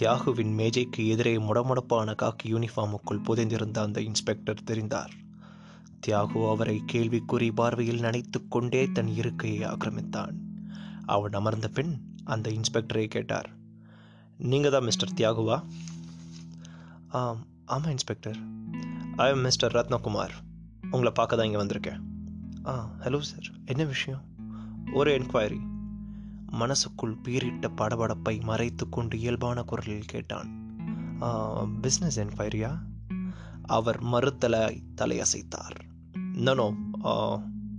தியாகுவின் மேஜைக்கு எதிரே முடமுடப்பான காக்கி யூனிஃபார்முக்குள் புதைந்திருந்த அந்த இன்ஸ்பெக்டர் தெரிந்தார். தியாகு அவரை கேள்விக்குறி பார்வையில் நினைத்து கொண்டே தன் இருக்கையை ஆக்கிரமித்தான். அவன் அமர்ந்த பின் அந்த இன்ஸ்பெக்டரை கேட்டார். நீங்க தான் மிஸ்டர் தியாகுவா? ஆம் ஆமாம் inspector I am mister Ratnakumar. உங்களை பார்க்க தான் இங்கே வந்திருக்கேன். ஆ ஹலோ சார் என்ன விஷயம்? ஒரு என்கொயரி மனசுக்குள் பீரிட்ட படபடப்பை மறைத்து கொண்டு இயல்பான குரலில் கேட்டான். பிஸ்னஸ் என்கொயரியா அவர் மறுத்தலை தலையசைத்தார். நனோ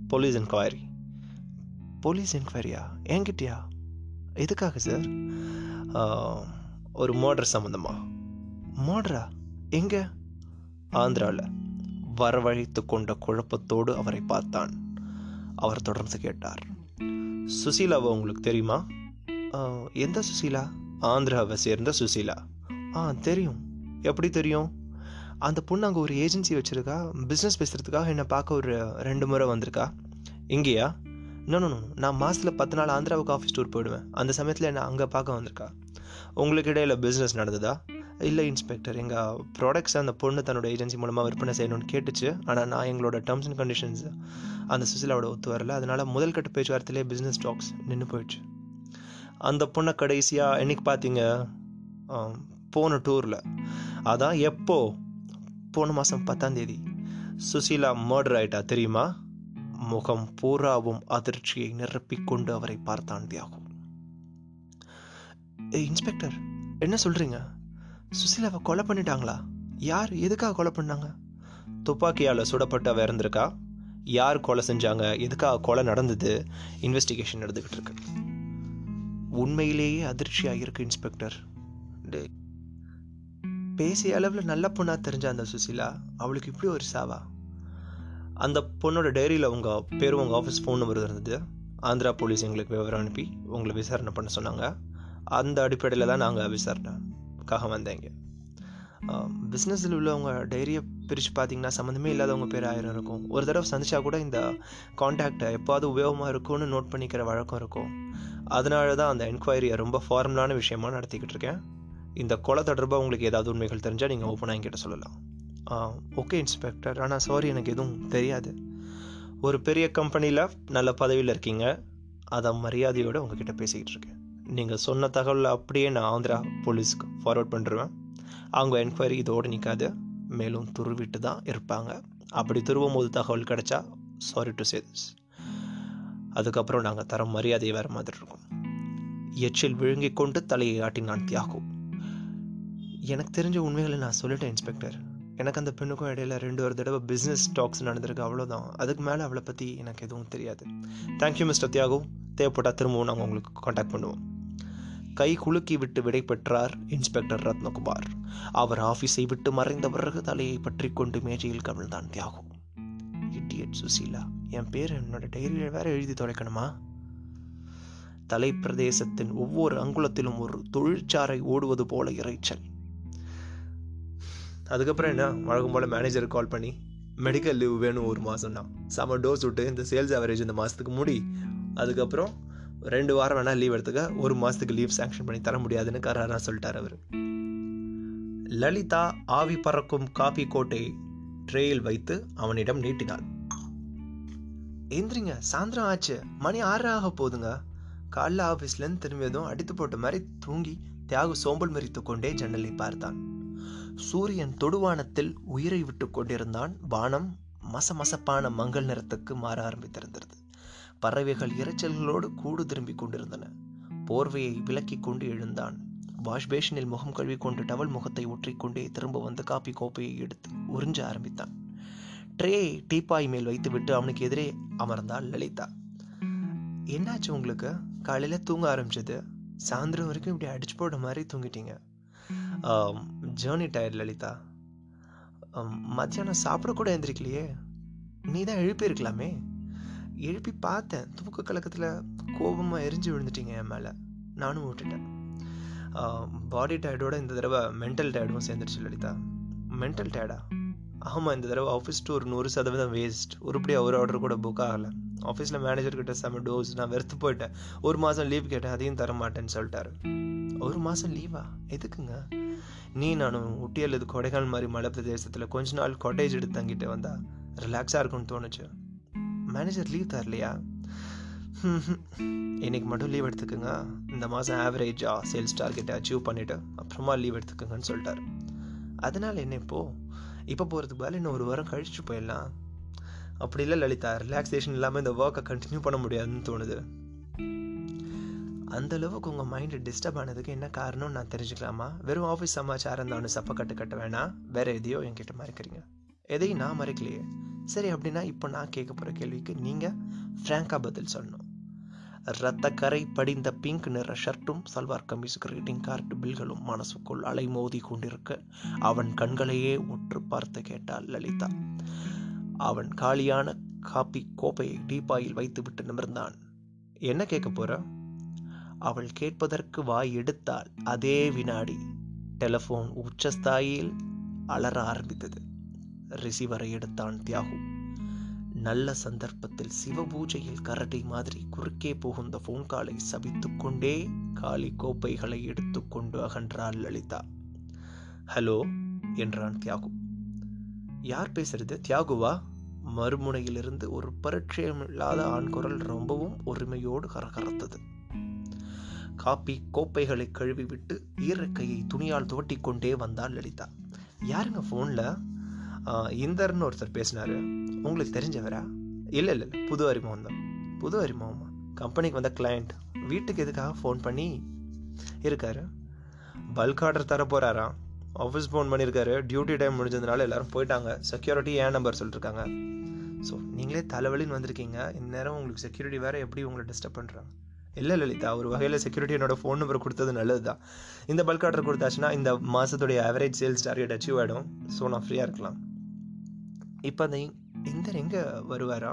போலீஸ் என்கொயரி போலீஸ் என்கொயரியா என்கிட்டயா? எதுக்காக சார் ஒரு மோட்ரு சம்மந்தமா மோட்ரா எங்க? ஆந்திராவில் வரவழைத்து கொண்ட குழப்பத்தோடு அவரை பார்த்தான். அவர் தொடர்ந்து கேட்டார். சுசீலாவை உங்களுக்கு தெரியுமா? எந்த சுசீலா? ஆந்திராவை சேர்ந்த சுசீலா. ஆ தெரியும். எப்படி தெரியும்? அந்த பொண்ணு அங்கே ஒரு ஏஜென்சி வச்சுருக்கா. பிஸ்னஸ் பேசுகிறதுக்காக என்னை பார்க்க ஒரு ரெண்டு முறை வந்திருக்கா. இங்கேயா? நோ நான் மாதத்தில் பத்து நாள் ஆந்திராவுக்கு ஆஃபீஸ் டூர் போயிடுவேன். அந்த சமயத்தில் என்னை அங்கே பார்க்க வந்திருக்கா. உங்களுக்கு இடையில் பிஸ்னஸ் நடந்ததா? இல்லை இன்ஸ்பெக்டர் எங்கள் ப்ராடக்ட்ஸ் அந்த பொண்ணு தன்னோட ஏஜென்சி மூலமாக விற்பனை செய்யணும்னு கேட்டுச்சு. ஆனால் நான் எங்களோட டேர்ம்ஸ் அண்ட் கண்டிஷன்ஸ் அந்த சுசிலாவோட ஒத்து வரல. அதனால் முதல் கட்ட பேச்சுவார்த்தையிலே பிஸ்னஸ் ஸ்டாக்ஸ் நின்று போயிடுச்சு. அந்த பொண்ணை கடைசியாக என்னைக்கு பார்த்தீங்க போன டூரில் அதான் எப்போ? போன மாதம் பத்தாம் தேதி. சுசீலா மர்டர் ஆயிட்டா தெரியுமா? முகம் பூராவும் அதிர்ச்சியை நிரப்பிக்கொண்டு அவரை பார்த்தான் தியாகும் இன்ஸ்பெக்டர் என்ன சொல்கிறீங்க சுசிலாவை கொலை பண்ணிட்டாங்களா? யார் எதுக்காக கொலை பண்ணாங்க? துப்பாக்கியால் சுடப்பட்டவ இருந்திருக்கா யார் கொலை செஞ்சாங்க? எதுக்காக கொலை நடந்தது? இன்வெஸ்டிகேஷன் நடந்துகிட்டு இருக்கு. உண்மையிலேயே அதிர்ச்சியாக இருக்கு இன்ஸ்பெக்டர் பேசிய அளவில் நல்ல பொண்ணாக தெரிஞ்ச அந்த சுசீலா? அவளுக்கு இப்படி ஒரு சாவா? அந்த பொண்ணோட டைரியில் உங்கள் பேரும் உங்கள் ஆஃபீஸ் ஃபோன் நம்பர் இருந்தது. ஆந்திரா போலீஸ் எங்களுக்கு விவரம் அனுப்பி உங்களை விசாரணை பண்ண சொன்னாங்க. அந்த அடிப்படையில் தான் நாங்கள் விசாரணைக்காக வந்தேங்க. பிஸ்னஸில் உள்ளவங்க டைரியை பிரித்து பார்த்தீங்கன்னா சம்மந்தமே இல்லாதவங்க பேர் ஆயிரம் இருக்கும். ஒரு தடவை சந்திச்சா கூட இந்த காண்டாக்டை எப்போது உபயோகமாக இருக்கும்னு நோட் பண்ணிக்கிற வழக்கம் இருக்கும். அதனால தான் அந்த என்கொயரியை ரொம்ப ஃபார்மலான விஷயமா நடத்திக்கிட்டு இருக்கேன். இந்த கொலை தொடர்பாக உங்களுக்கு ஏதாவது உண்மைகள் தெரிஞ்சால் நீங்கள் ஓப்பனாக என்கிட்ட சொல்லலாம். ஓகே இன்ஸ்பெக்டர் ஆனால் சாரி எனக்கு எதுவும் தெரியாது. ஒரு பெரிய கம்பெனியில் நல்ல பதவியில் இருக்கீங்க. அதை மரியாதையோடு உங்ககிட்ட பேசிக்கிட்டு இருக்கேன். நீங்கள் சொன்ன தகவலை அப்படியே நான் ஆந்திரா போலீஸ்க்கு ஃபார்வர்ட் பண்ணிடுவேன் அவங்க என்கொயரி இதோடு நிற்காது மேலும் துருவிட்டு தான் இருப்பாங்க. அப்படி துருவும் போது தகவல் கிடைச்சா சாரி டு சே திஸ் அதுக்கப்புறம் நாங்கள் தர மரியாதை வேறு மாதிரி இருக்கும். எச்சில் விழுங்கிக் கொண்டு தலையை ஆட்டினான் தியாகு. எனக்கு தெரிஞ்ச உண்மைகளை நான் சொல்லிட்டேன் இன்ஸ்பெக்டர் எனக்கு அந்த பெண்ணுக்கும் இடையில ரெண்டு ஒரு தடவை பிஸ்னஸ் டாக்ஸ் நடந்திருக்கு அவ்வளோதான் அதுக்கு மேலே அவளை பற்றி எனக்கு எதுவும் தெரியாது. Thank you mister Thiyagu. தேவைப்பட்டால் திரும்பவும் நாங்கள் உங்களுக்கு காண்டாக்ட் பண்ணுவோம். கை குலுக்கி விட்டு விடை பெற்றார் இன்ஸ்பெக்டர் ரத்னகுமார். அவர் ஆஃபீஸை விட்டு மறைந்த பிறகு தலையை பற்றி கொண்டு மேஜையில் கவிழ்ந்தான் தியாகு. இட்டியட் சுசீலா என் பேர் என்னோட டைரியில் வேற எழுதி தொலைக்கணுமா? தலை பிரதேசத்தின் ஒவ்வொரு அங்குலத்திலும் ஒரு தொழிற்சாரை ஓடுவது போல இறைச்சல். அதுக்கப்புறம் என்ன? வழக்கம் போல் மேனேஜருக்கு கால் பண்ணி மெடிக்கல் லீவ் வேணும் ஒரு மாதம் தான் செம டோஸ் விட்டு இந்த சேல்ஸ் ஆவரேஜ் இந்த மாதத்துக்கு முடி. அதுக்கப்புறம் ரெண்டு வாரம் வேணால் லீவ் எடுத்துக்க. ஒரு மாதத்துக்கு லீவ் சாங்ஷன் பண்ணி தர முடியாதுன்னு கராராக சொல்லிட்டார் அவர். லலிதா ஆவி பறக்கும் காபி கோட்டை ட்ரேயில் வைத்து அவனிடம் நீட்டினாள். எந்திரிங்க சாயந்தரம் ஆச்சு. மணி ஆறு ஆக போதுங்க காலைல ஆஃபீஸ்லேருந்து திரும்பியதும் அடித்து போட்ட மாதிரி தூங்கி தியாகு சோம்பல் மறித்து கொண்டே ஜன்னலை பார்த்தான். சூரியன் தொடுவானத்தில் உயிரை விட்டு கொண்டிருந்தான். வானம் மசமசப்பான மங்கள் நிறத்துக்கு மாற ஆரம்பித்திருந்தது. பறவைகள் இரைச்சல்களோடு கூடு திரும்பிக் கொண்டிருந்தன. போர்வையை விலக்கிக் கொண்டு எழுந்தான். வாஷ் பேஷனில் முகம் கழுவி கொண்டு டவல் முகத்தை ஒற்றிக்கொண்டே திரும்ப வந்து காப்பி கோப்பையை எடுத்து உறிஞ்ச ஆரம்பித்தான். ட்ரேயை டீப்பாய் மேல் வைத்துவிட்டு அவனுக்கு எதிரே அமர்ந்தாள் லலிதா. என்னாச்சு உங்களுக்கு? காலையில் தூங்க ஆரம்பிச்சது? சாயந்தரம் வரைக்கும் இப்படி அடிச்சு போட மாதிரி தூங்கிட்டீங்க. Journey tired Lalitha. மத்தியானம் சாப்பிடக்கூட எழுந்திரிக்கலையே நீ தான் எழுப்பியிருக்கலாமே. எழுப்பி பார்த்தேன். தூக்க கலக்கத்தில் கோபமாக எரிஞ்சு விழுந்துட்டீங்க என் மேலே. நானும் விட்டுட்டேன். பாடி டயர்டோட இந்த தடவை மென்டல் டயர்டும் சேர்ந்துருச்சு லலிதா. மென்டல் டயர்டா ஆமாம் இந்த தடவை ஆஃபீஸ் டூர் நூறு சதவீதம் வேஸ்ட் உருப்படியாக ஒரு ஆர்டர் கூட புக் ஆகலை. ஆஃபீஸில் மேனேஜர் கிட்ட செம டோஸ் நான் வெறுத்து போயிட்டேன். ஒரு மாதம் லீவ் கேட்டேன். அதையும் தர மாட்டேன்னு சொல்லிட்டாரு. ஒரு மாதம் லீவா எதுக்குங்க? நீ நானும் ஊட்டி அல்லது கொடைக்கானல் மாதிரி மலை பிரதேசத்தில் கொஞ்ச நாள் கொட்டேஜ் எடுத்து தங்கிட்டு வந்தா ரிலாக்ஸாக இருக்கும்னு தோணுச்சு. மேனேஜர் லீவ் தரலையா இன்னைக்கு மட்டும் லீவ் எடுத்துக்கோங்க. இந்த மாதம் ஆவரேஜாக சேல்ஸ் டார்கெட்டை அச்சீவ் பண்ணிவிட்டு அப்புறமா லீவ் எடுத்துக்கோங்கன்னு சொல்லிட்டாரு. அதனால் என்ன இப்போ? இப்போ போகிறதுக்கு பதில் இன்னும் ஒரு வாரம் கழிச்சு போயிடலாம். அப்படி இல்லை லலிதா ரிலாக்ஸேஷன் இல்லாமல் இந்த ஒர்க்கை கண்டினியூ பண்ண முடியாதுன்னு தோணுது. அந்த அளவுக்கு உங்கள் மைண்டு டிஸ்டர்ப் ஆனதுக்கு என்ன காரணம்னு நான் தெரிஞ்சுக்கலாமா? வெறும் ஆஃபீஸ் சமாச்சாரம் தான் சப்ப கட்டு கட்ட வேணாம். வேறு எதையோ என்கிட்ட மறைக்கிறீங்க. எதையும் நான் மறைக்கலையே. சரி அப்படின்னா இப்போ நான் கேட்க போகிற கேள்விக்கு நீங்கள் ஃப்ராங்காக பதில் சொல்லணும். ரத்த கரை படிந்த பிங்க் நிற ஷர்ட்டும் சல்வார் கமிஸ் கிரீட்டிங் கார்டு பில்களும் மனசுக்குள் அலைமோதி கொண்டிருக்க அவன் கண்களையே உற்று பார்த்து கேட்டாள் லலிதா. அவன் காலியான காப்பி கோப்பையை டீப்பாயில் வைத்துவிட்டு நிமிர்ந்தான். என்ன கேட்க போற? அவள் கேட்பதற்கு வாய் எடுத்தால் அதே வினாடி டெலிஃபோன் உச்சஸ்தாயில் அலற ஆரம்பித்தது. ரிசீவரை எடுத்தான் தியாகு. நல்ல சந்தர்ப்பத்தில் சிவ பூஜையில் கரடி மாதிரி குறுக்கே புகுந்த போன் காலை சபித்து கொண்டே காலி கோப்பைகளை எடுத்துக்கொண்டு அகன்றாள் லலிதா. ஹலோ என்றான் தியாகு. யார் பேசுறது? தியாகுவா? மறுமுனையிலிருந்து ஒரு பரிச்சயமில்லாத ஆண் குரல் ரொம்பவும் ஒருமையோடு கரகரத்தது. காப்பி கோப்பைகளை கழுவி விட்டு ஈரக்கையை துணியால் துவட்டி கொண்டே வந்தாள் லலிதா. யாருங்க ஃபோனில் இந்தர்னு ஒருத்தர் பேசினாரு. உங்களுக்கு தெரிஞ்சவரா? இல்லை இல்லை இல்லை. புது அறிமுகம் தான். புது அறிமுகமா? கம்பெனிக்கு வந்த கிளையண்ட் வீட்டுக்கு எதுக்காக ஃபோன் பண்ணி? இருக்காரு. பல்க் ஆர்டர் தர போகிறாராம் ஆஃபீஸ் ஃபோன் பண்ணியிருக்காரு டியூட்டி டைம் முடிஞ்சதுனால எல்லாரும் போயிட்டாங்க. செக்யூரிட்டி ஏன் நம்பர் சொல்லியிருக்காங்க ஸோ நீங்களே தலைவலின்னு வந்திருக்கீங்க. இந்நேரம் உங்களுக்கு செக்யூரிட்டி வேறு எப்படி உங்களை டிஸ்டர்ப் பண்ணுறாங்க இல்லை லலிதா ஒரு வகையில் செக்யூரிட்டி என்னோட ஃபோன் நம்பர் கொடுத்தது நல்லது தான் இந்த பல்க் ஆர்டர் கொடுத்தாச்சுன்னா இந்த மாதத்துடைய ஆவரேஜ் சேல்ஸ் டார்கெட் அச்சீவ் ஆகிடும் ஸோ நான் ஃப்ரீயாக இருக்கலாம். இப்போ அந்த இந்தர் எங்கே வருவாரா?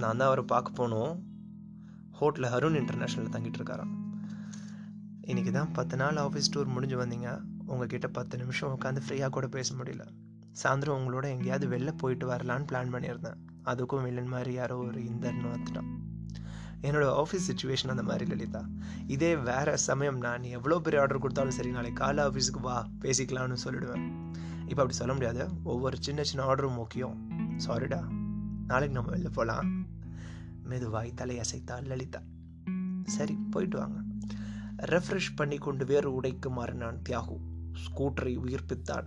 நான் தான் அவரை பார்க்க போனோம். ஹோட்டலில் அருண் இன்டர்நேஷ்னலில் தங்கிட்டு இருக்காராம். இன்றைக்கி தான் பத்து நாள் ஆஃபீஸ் டூர் முடிஞ்சு வந்தீங்க. உங்ககிட்ட பத்து நிமிஷம் உட்காந்து ஃப்ரீயாக கூட பேச முடியல. சாயந்தரம் உங்களோட எங்கேயாவது வெளில போயிட்டு வரலான்னு பிளான் பண்ணியிருந்தேன். அதுக்கும் வில்லன் மாதிரி யாரோ ஒரு இந்தர்னு வந்துட்டான். என்னோட ஆஃபீஸ் சுச்சுவேஷன் அந்த மாதிரி லலிதா. இதே வேறு சமயம் நான் எவ்வளோ பெரிய ஆர்டர் கொடுத்தாலும் சரி நாளைக்கு காலை ஆஃபீஸுக்கு வா பேசிக்கலாம்னு சொல்லிடுவேன். இப்போ அப்படி சொல்ல முடியாது. ஒவ்வொரு சின்ன சின்ன ஆர்டரும் முக்கியம். சாரிடா நாளைக்கு நம்ம வெளில போகலாம் மெதுவாய் தலையசைத்தாள் லலிதா. சரி போயிட்டு வாங்க. ரெஃப்ரெஷ் பண்ணி கொண்டு வேறு உடைக்கு மாறினான் தியாகு. ஸ்கூட்டரை உயிர்ப்பித்தான்.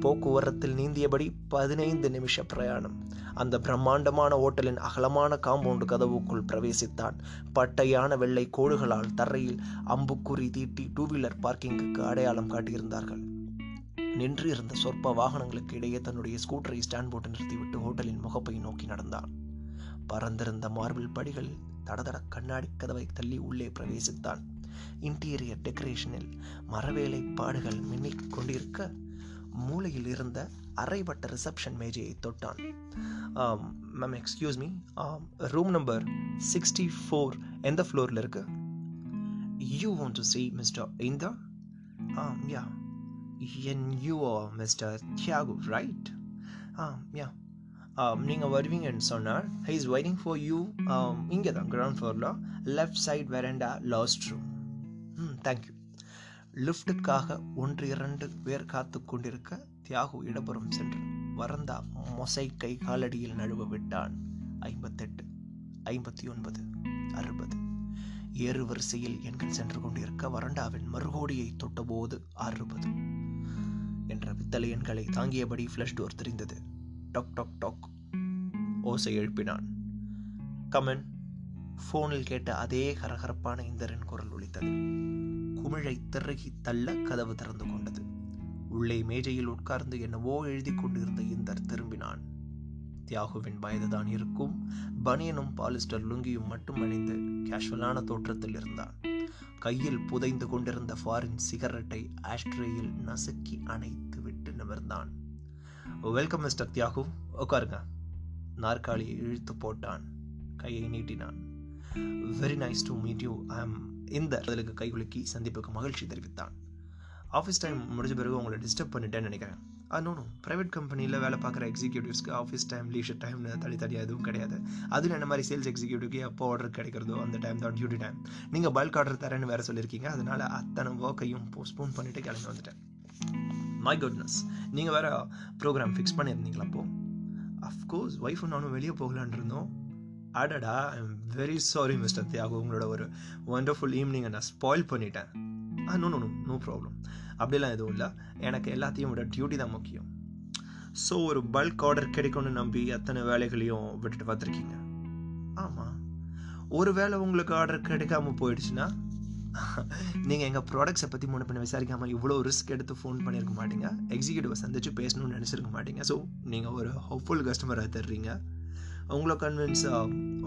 போக்குவரத்தில் நீந்தியபடி பதினைந்து நிமிஷ பிரயாணம். அந்த பிரம்மாண்டமான ஓட்டலின் அகலமான காம்பவுண்டு கதவுக்குள் பிரவேசித்தான். பட்டையான வெள்ளை கோடுகளால் தரையில் அம்புக்குறி தீட்டி டூ வீலர் பார்க்கிங்குக்கு அடையாளம் காட்டியிருந்தார்கள். நின்று இருந்த சொற்ப வாகனங்களுக்கு இடையே தன்னுடைய ஸ்கூட்டரை ஸ்டாண்ட் போட்டு நிறுத்திவிட்டு ஹோட்டலின் முகப்பை நோக்கி நடந்தான். பறந்திருந்த மார்பிள் படிகள் தடதட கண்ணாடி கதவை தள்ளி உள்ளே பிரவேசித்தான். இன்டீரியர் டெக்கரேஷனில் மரவேலை பாடுகள் மின்னிக் கொண்டிருக்க மூலையில் இருந்த அரைவட்ட ரிசப்ஷன் மேஜையை தொட்டான். Ma'am excuse me room number sixty four எந்த ஃப்ளோரில் இருக்கு? You want to see mister இந்தா? Yeah N you mister Thiyagu right ah yeah நீங்கள் வருவீங்கன்னு சொன்னார். He is waiting for you இங்கே தான் கிரவுண்ட் ஃப்ளோரில் left side veranda last room hmm thank you லிஃப்ட்டுக்காக ஒன்று இரண்டு பேர் காத்து கொண்டிருக்க தியாகு இடப்புறம் சென்று வரந்தா மொசை கை காலடியில் நழுவ விட்டான். ஐம்பத்தெட்டு ஐம்பத்தி ஒன்பது அறுபது. ஏறு வரிசையில் எண்கள் சென்று கொண்டிருக்க வரண்டாவின் மறுகோடியை தொட்டபோது அறுபது. என்ற பித்தளை எண்களை தாங்கியபடி ஃப்ளஷ் டோர் தெரிந்தது. டாக் டாக் டாக். ஓசை எழுப்பினான். கமன் ஃபோனில் கேட்ட அதே கரகரப்பான இந்தரின் குரல் ஒலித்தது. குமிழை திறகி தள்ள கதவு திறந்து கொண்டது. உள்ளே மேஜையில் உட்கார்ந்து என்னவோ எழுதி கொண்டிருந்த இந்தர் திரும்பினான். தியாகுவின் வயதுதான் இருக்கும். பனியனும் பாலிஸ்டர் லுங்கியும் மட்டும் அணிந்து கேஷுவலான தோற்றத்தில் இருந்தான். கையில் புதைந்து கொண்டிருந்த ஃபாரின் சிகரெட்டை ஆஸ்ட்ரேயில் நசுக்கி அணைத்து விட்டு நிமிர்ந்தான். வெல்கம் மிஸ்டர் தியாகு உட்காருங்க. நாற்காலியை இழுத்து போட்டான். கையை நீட்டினான். Very nice to meet you I am இந்த பதிலுக்கு கைகுலுக்கி சந்திப்புக்கு மகிழ்ச்சி தெரிவித்தான். ஆஃபீஸ் டைம் முடிஞ்ச பிறகு உங்களை டிஸ்டர்ப் பண்ணிட்டேன்னு நினைக்கிறேன். நோ ப்ரைவேட் கம்பெனியில் வேலை பார்க்குற எக்ஸிக்யூட்டிவ்ஸ்க்கு ஆஃபீஸ் டைம் லீஷர் டைம்னு தனி தனியாக எதுவும் கிடையாது. அதுவும் என்ன மாதிரி சேல்ஸ் எக்ஸிக்யூட்டிவ்க்கு எப்போ ஆர்டர் கிடைக்கிறதோ அந்த டைம் தான் டியூட்டி டைம் நீங்கள் பல்க் ஆர்டர் தரேன்னு வேறு சொல்லியிருக்கீங்க. அதனால் அத்தனை ஒர்க்கையும் போஸ்ட்போன் பண்ணிவிட்டு கிளம்பி வந்துட்டேன். மை குட்னஸ் நீங்கள் வேறு ப்ரோக்ராம் ஃபிக்ஸ் பண்ணியிருந்தீங்களா அப்போ? அஃப்கோர்ஸ் ஒய்ஃபும் நானும் வெளியே போகலான் இருந்தோம். அடடா I am very sorry mister Thiyagu. உங்களோட ஒரு ஒண்டர்ஃபுல் ஈவினிங்கை நான் ஸ்பாயில் பண்ணிட்டேன். No no no no problem அப்படிலாம் எதுவும் இல்லை. எனக்கு எல்லாத்தையும் விட டியூட்டி தான் முக்கியம். ஸோ ஒரு பல்க் ஆர்டர் கிடைக்கும்னு நம்பி அத்தனை வேலைகளையும் விட்டுட்டு பார்த்துருக்கீங்க ஆமாம் ஒரு வேளை உங்களுக்கு ஆர்டர் கிடைக்காம போயிடுச்சுன்னா நீங்கள் எங்கள் ப்ராடக்ட்ஸை பற்றி முன்ன பண்ண விசாரிக்காமல் இவ்வளோ ரிஸ்க் எடுத்து ஃபோன் பண்ணியிருக்க மாட்டீங்க. எக்ஸிக்யூட்டிவை சந்திச்சு பேசணும்னு நினச்சிருக்க மாட்டீங்க. ஸோ நீங்கள் ஒரு ஹோப்ஃபுல் கஸ்டமராக தர்றீங்க. உங்களை கன்வின்ஸ்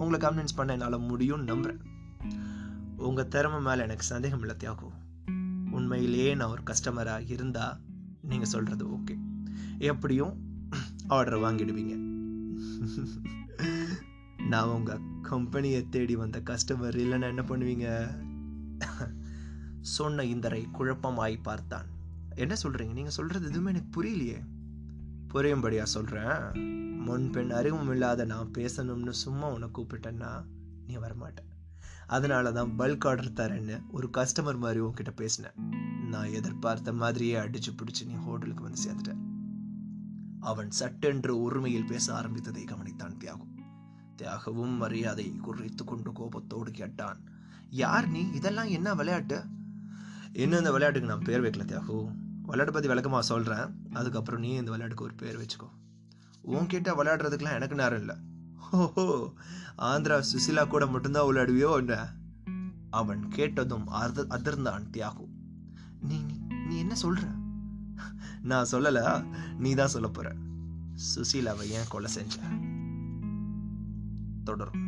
உங்களை கன்வின்ஸ் பண்ண என்னால் முடியும்னு நம்புகிறேன் உங்கள் திறமை மேலே எனக்கு சந்தேகம் இல்லை தியாகும் உண்மையிலேயே நான் ஒரு கஸ்டமராக இருந்தால் நீங்கள் சொல்கிறது ஓகே எப்படியும் ஆர்டர் வாங்கிடுவீங்க. நான் உங்கள் கம்பெனியை தேடி வந்த கஸ்டமர் இல்லைன்னா என்ன பண்ணுவீங்க? சொன்ன இந்தரை குழப்பமாய் பார்த்தான். என்ன சொல்கிறீங்க நீங்கள் சொல்கிறது எதுவுமே எனக்கு புரியலையே. புரியும்படியா சொல்கிறேன் முன்பெண் அறிவும் இல்லாத நான் பேசணும்னு சும்மா உன்னை கூப்பிட்டேன்னா நீ வரமாட்டேன் அதனால தான் பல்க் ஆர்டர் தரேன்னு ஒரு கஸ்டமர் மாதிரி உங்ககிட்ட பேசினேன். நான் எதிர்பார்த்த மாதிரியே அடிச்சு பிடிச்சு நீ ஹோட்டலுக்கு வந்து சேர்த்துட்டேன் அவன் சட்டென்று உரிமையில் பேச ஆரம்பித்ததை கவனித்தான் தியாகு. தியாகவும் மரியாதை குறைத்து கொண்டு கோபத்தோடு கேட்டான் யார் நீ? இதெல்லாம் என்ன விளையாட்டு? என்ன இந்த விளையாட்டுக்கு நான் பேர் வைக்கல தியாகு. விளையாட்டு பற்றி விளக்கமாக சொல்கிறேன் அதுக்கப்புறம் நீ இந்த விளையாட்டுக்கு ஒரு பேர் வச்சுக்கோ. உன்கிட்ட விளையாடுறதுக்கெலாம் எனக்கு நேரம் இல்லை. ஓஹோ ஆந்திரா சுசிலா கூட மட்டும்தான் விளையாடுவியோ என்ன? அவன் கேட்டதும் அதிர்ந்தான் தியாகு. நீ நீ என்ன சொல்ற? நான் சொல்லல. நீ தான் சொல்ல போற. சுசீலாவை ஏன் கொலை செஞ்ச? தொடரும்.